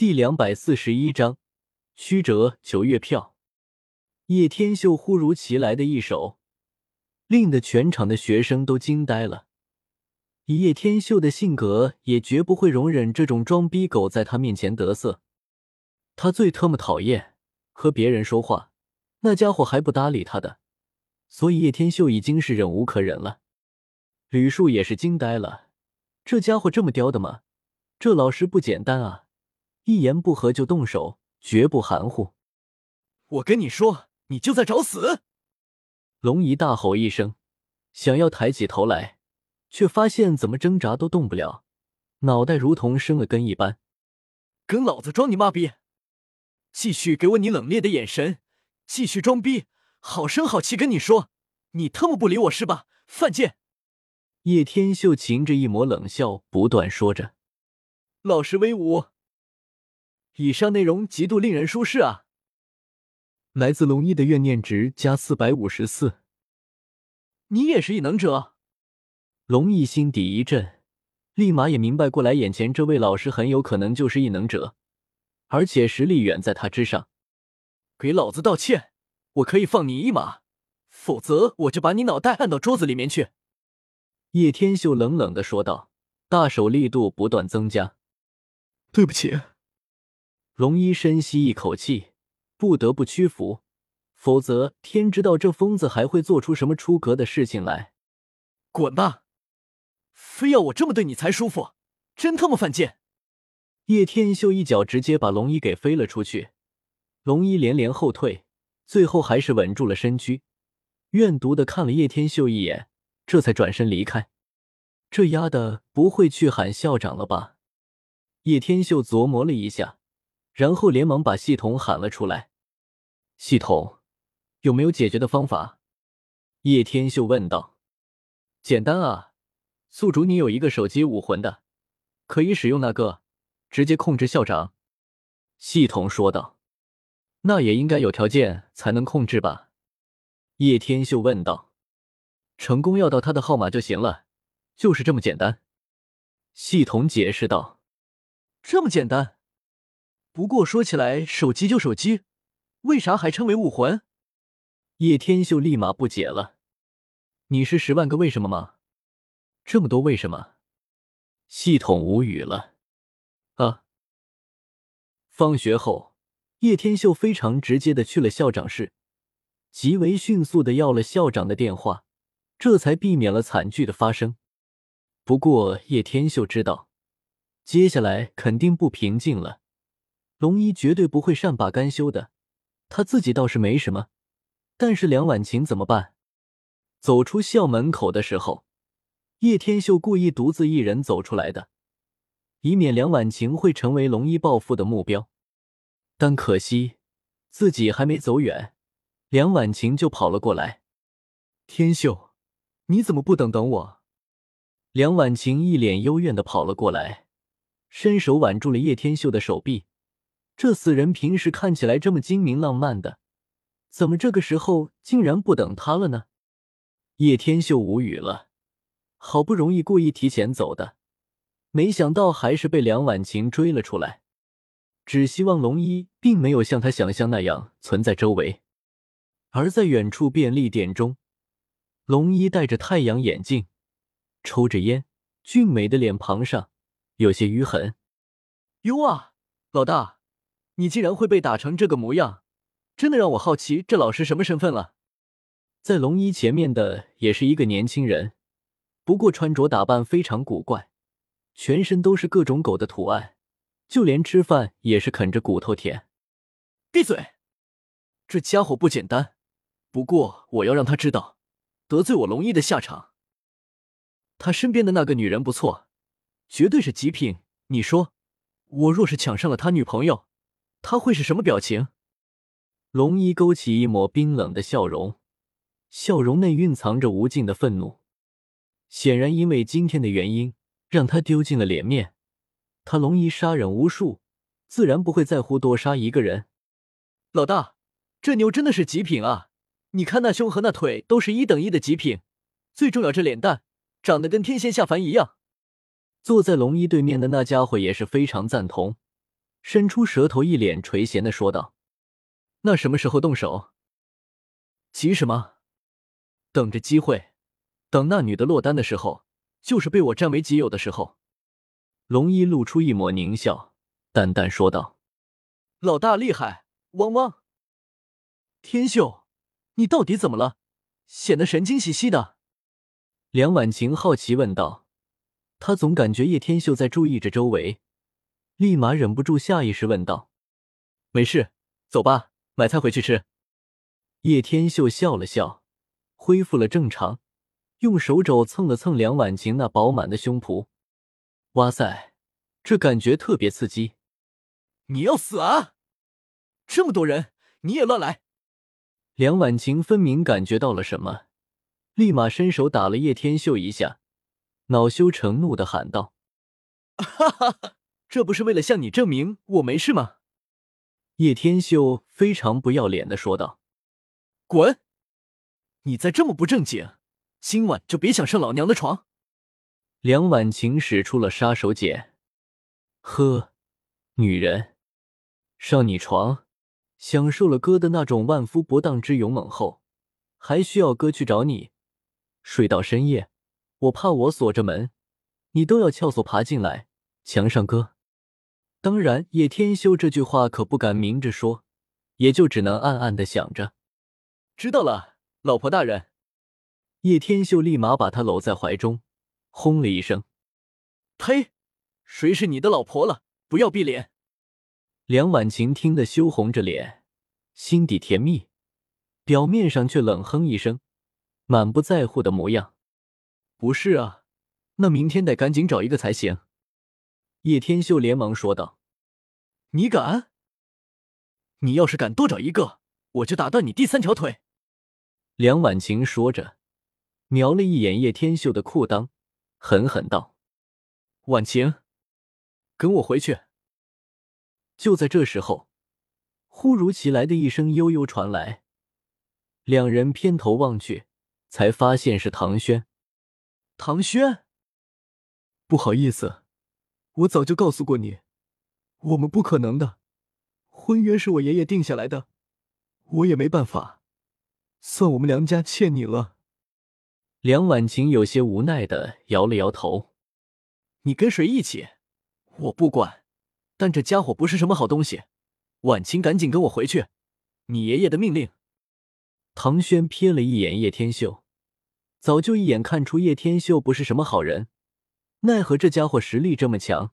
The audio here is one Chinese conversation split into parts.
第两百四十一章曲折九月票。叶天秀忽如其来的一手，令得全场的学生都惊呆了。以叶天秀的性格，也绝不会容忍这种装逼狗在他面前得瑟。他最特么讨厌和别人说话，那家伙还不搭理他的，所以叶天秀已经是忍无可忍了。吕树也是惊呆了，这家伙这么刁的吗？这老师不简单啊！一言不合就动手，绝不含糊。我跟你说，你就在找死！龙姨大吼一声，想要抬起头来，却发现怎么挣扎都动不了，脑袋如同生了根一般。跟老子装你妈逼！继续给我你冷冽的眼神，继续装逼！好声好气跟你说，你特么不理我是吧？犯贱！叶天秀噙着一抹冷笑，不断说着：“老实威武！”以上内容极度令人舒适啊！来自龙一的怨念值加四百五十四。你也是异能者？龙毅心底一震，立马也明白过来，眼前这位老师很有可能就是异能者，而且实力远在他之上。给老子道歉！我可以放你一马，否则我就把你脑袋按到桌子里面去！叶天秀冷冷的说道，大手力度不断增加。对不起。龙一深吸一口气，不得不屈服，否则天知道这疯子还会做出什么出格的事情来。滚吧！非要我这么对你才舒服，真他妈犯贱！叶天秀一脚直接把龙一给飞了出去，龙一连连后退，最后还是稳住了身躯，怨毒的看了叶天秀一眼，这才转身离开。这丫的不会去喊校长了吧？叶天秀琢磨了一下。然后连忙把系统喊了出来。系统，有没有解决的方法？叶天秀问道。简单啊，宿主你有一个手机武魂的，可以使用那个，直接控制校长。系统说道。那也应该有条件才能控制吧？叶天秀问道。成功要到他的号码就行了，就是这么简单。系统解释道。这么简单？不过说起来，手机就手机，为啥还称为武魂？叶天秀立马不解了。你是十万个为什么吗？这么多为什么？系统无语了。啊！放学后，叶天秀非常直接的去了校长室，极为迅速的要了校长的电话，这才避免了惨剧的发生。不过叶天秀知道，接下来肯定不平静了。龙一绝对不会善罢甘休的，他自己倒是没什么，但是梁婉晴怎么办？走出校门口的时候，叶天秀故意独自一人走出来的，以免梁婉晴会成为龙一报复的目标。但可惜自己还没走远，梁婉晴就跑了过来。天秀，你怎么不等等我？梁婉晴一脸幽怨的跑了过来，伸手挽住了叶天秀的手臂。这死人平时看起来这么精明浪漫的，怎么这个时候竟然不等他了呢？叶天秀无语了，好不容易故意提前走的，没想到还是被梁婉晴追了出来。只希望龙一并没有像他想象那样存在周围。而在远处便利店中，龙一戴着太阳眼镜，抽着烟，俊美的脸庞上有些淤痕。哟啊，老大！你竟然会被打成这个模样，真的让我好奇这老师什么身份了。在龙一前面的也是一个年轻人，不过穿着打扮非常古怪，全身都是各种狗的图案，就连吃饭也是啃着骨头舔。闭嘴！这家伙不简单，不过我要让他知道得罪我龙一的下场。他身边的那个女人不错，绝对是极品。你说，我若是抢上了他女朋友？他会是什么表情？龙一勾起一抹冰冷的笑容，笑容内蕴藏着无尽的愤怒。显然，因为今天的原因，让他丢尽了脸面。他龙一杀人无数，自然不会在乎多杀一个人。老大，这妞真的是极品啊！你看那胸和那腿都是一等一的极品，最重要这脸蛋长得跟天仙下凡一样。坐在龙一对面的那家伙也是非常赞同。伸出舌头，一脸垂涎的说道：“那什么时候动手？急什么？等着机会。等那女的落单的时候，就是被我占为己有的时候。”龙一露出一抹狞笑，淡淡说道：“老大厉害，汪汪！天秀，你到底怎么了？显得神经兮兮的。”梁婉晴好奇问道。他总感觉叶天秀在注意着周围，立马忍不住下意识问道：“没事，走吧，买菜回去吃。”叶天秀笑了笑，恢复了正常，用手肘蹭了蹭梁婉晴那饱满的胸脯。哇塞，这感觉特别刺激！你要死啊！这么多人，你也乱来！梁婉晴分明感觉到了什么，立马伸手打了叶天秀一下。恼羞成怒的喊道：“ 哈哈哈，这不是为了向你证明我没事吗？”叶天秀非常不要脸的说道：“滚！你再这么不正经，今晚就别想上老娘的床。”梁婉晴使出了杀手锏：“呵，女人上你床，享受了哥的那种万夫不当之勇猛后，还需要哥去找你睡到深夜？”我怕我锁着门，你都要撬锁爬进来强上哥。当然，叶天修这句话可不敢明着说，也就只能暗暗的想着。知道了，老婆大人。叶天秀立马把他搂在怀中，轰了一声：“呸！谁是你的老婆了？不要闭脸！”梁婉晴听得羞红着脸，心底甜蜜，表面上却冷哼一声，满不在乎的模样。不是啊，那明天得赶紧找一个才行。叶天秀连忙说道：“你敢？你要是敢多找一个，我就打断你第三条腿。”梁婉晴说着，瞄了一眼叶天秀的裤裆，狠狠道：“婉晴，跟我回去。”就在这时候，忽如其来的一声悠悠传来，两人偏头望去，才发现是唐轩。唐轩，不好意思，我早就告诉过你，我们不可能的。婚约是我爷爷定下来的，我也没办法，算我们梁家欠你了。梁婉晴有些无奈的摇了摇头。你跟谁一起？我不管，但这家伙不是什么好东西。婉晴，赶紧跟我回去，你爷爷的命令。唐轩瞥了一眼叶天秀。早就一眼看出叶天秀不是什么好人，奈何这家伙实力这么强，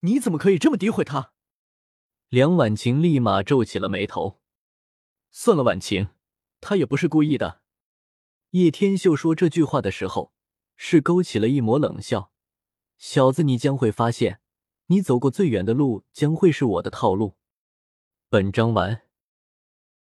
你怎么可以这么诋毁他？梁婉晴立马皱起了眉头。算了，婉晴，他也不是故意的。叶天秀说这句话的时候，是勾起了一抹冷笑。小子，你将会发现，你走过最远的路将会是我的套路。本章完。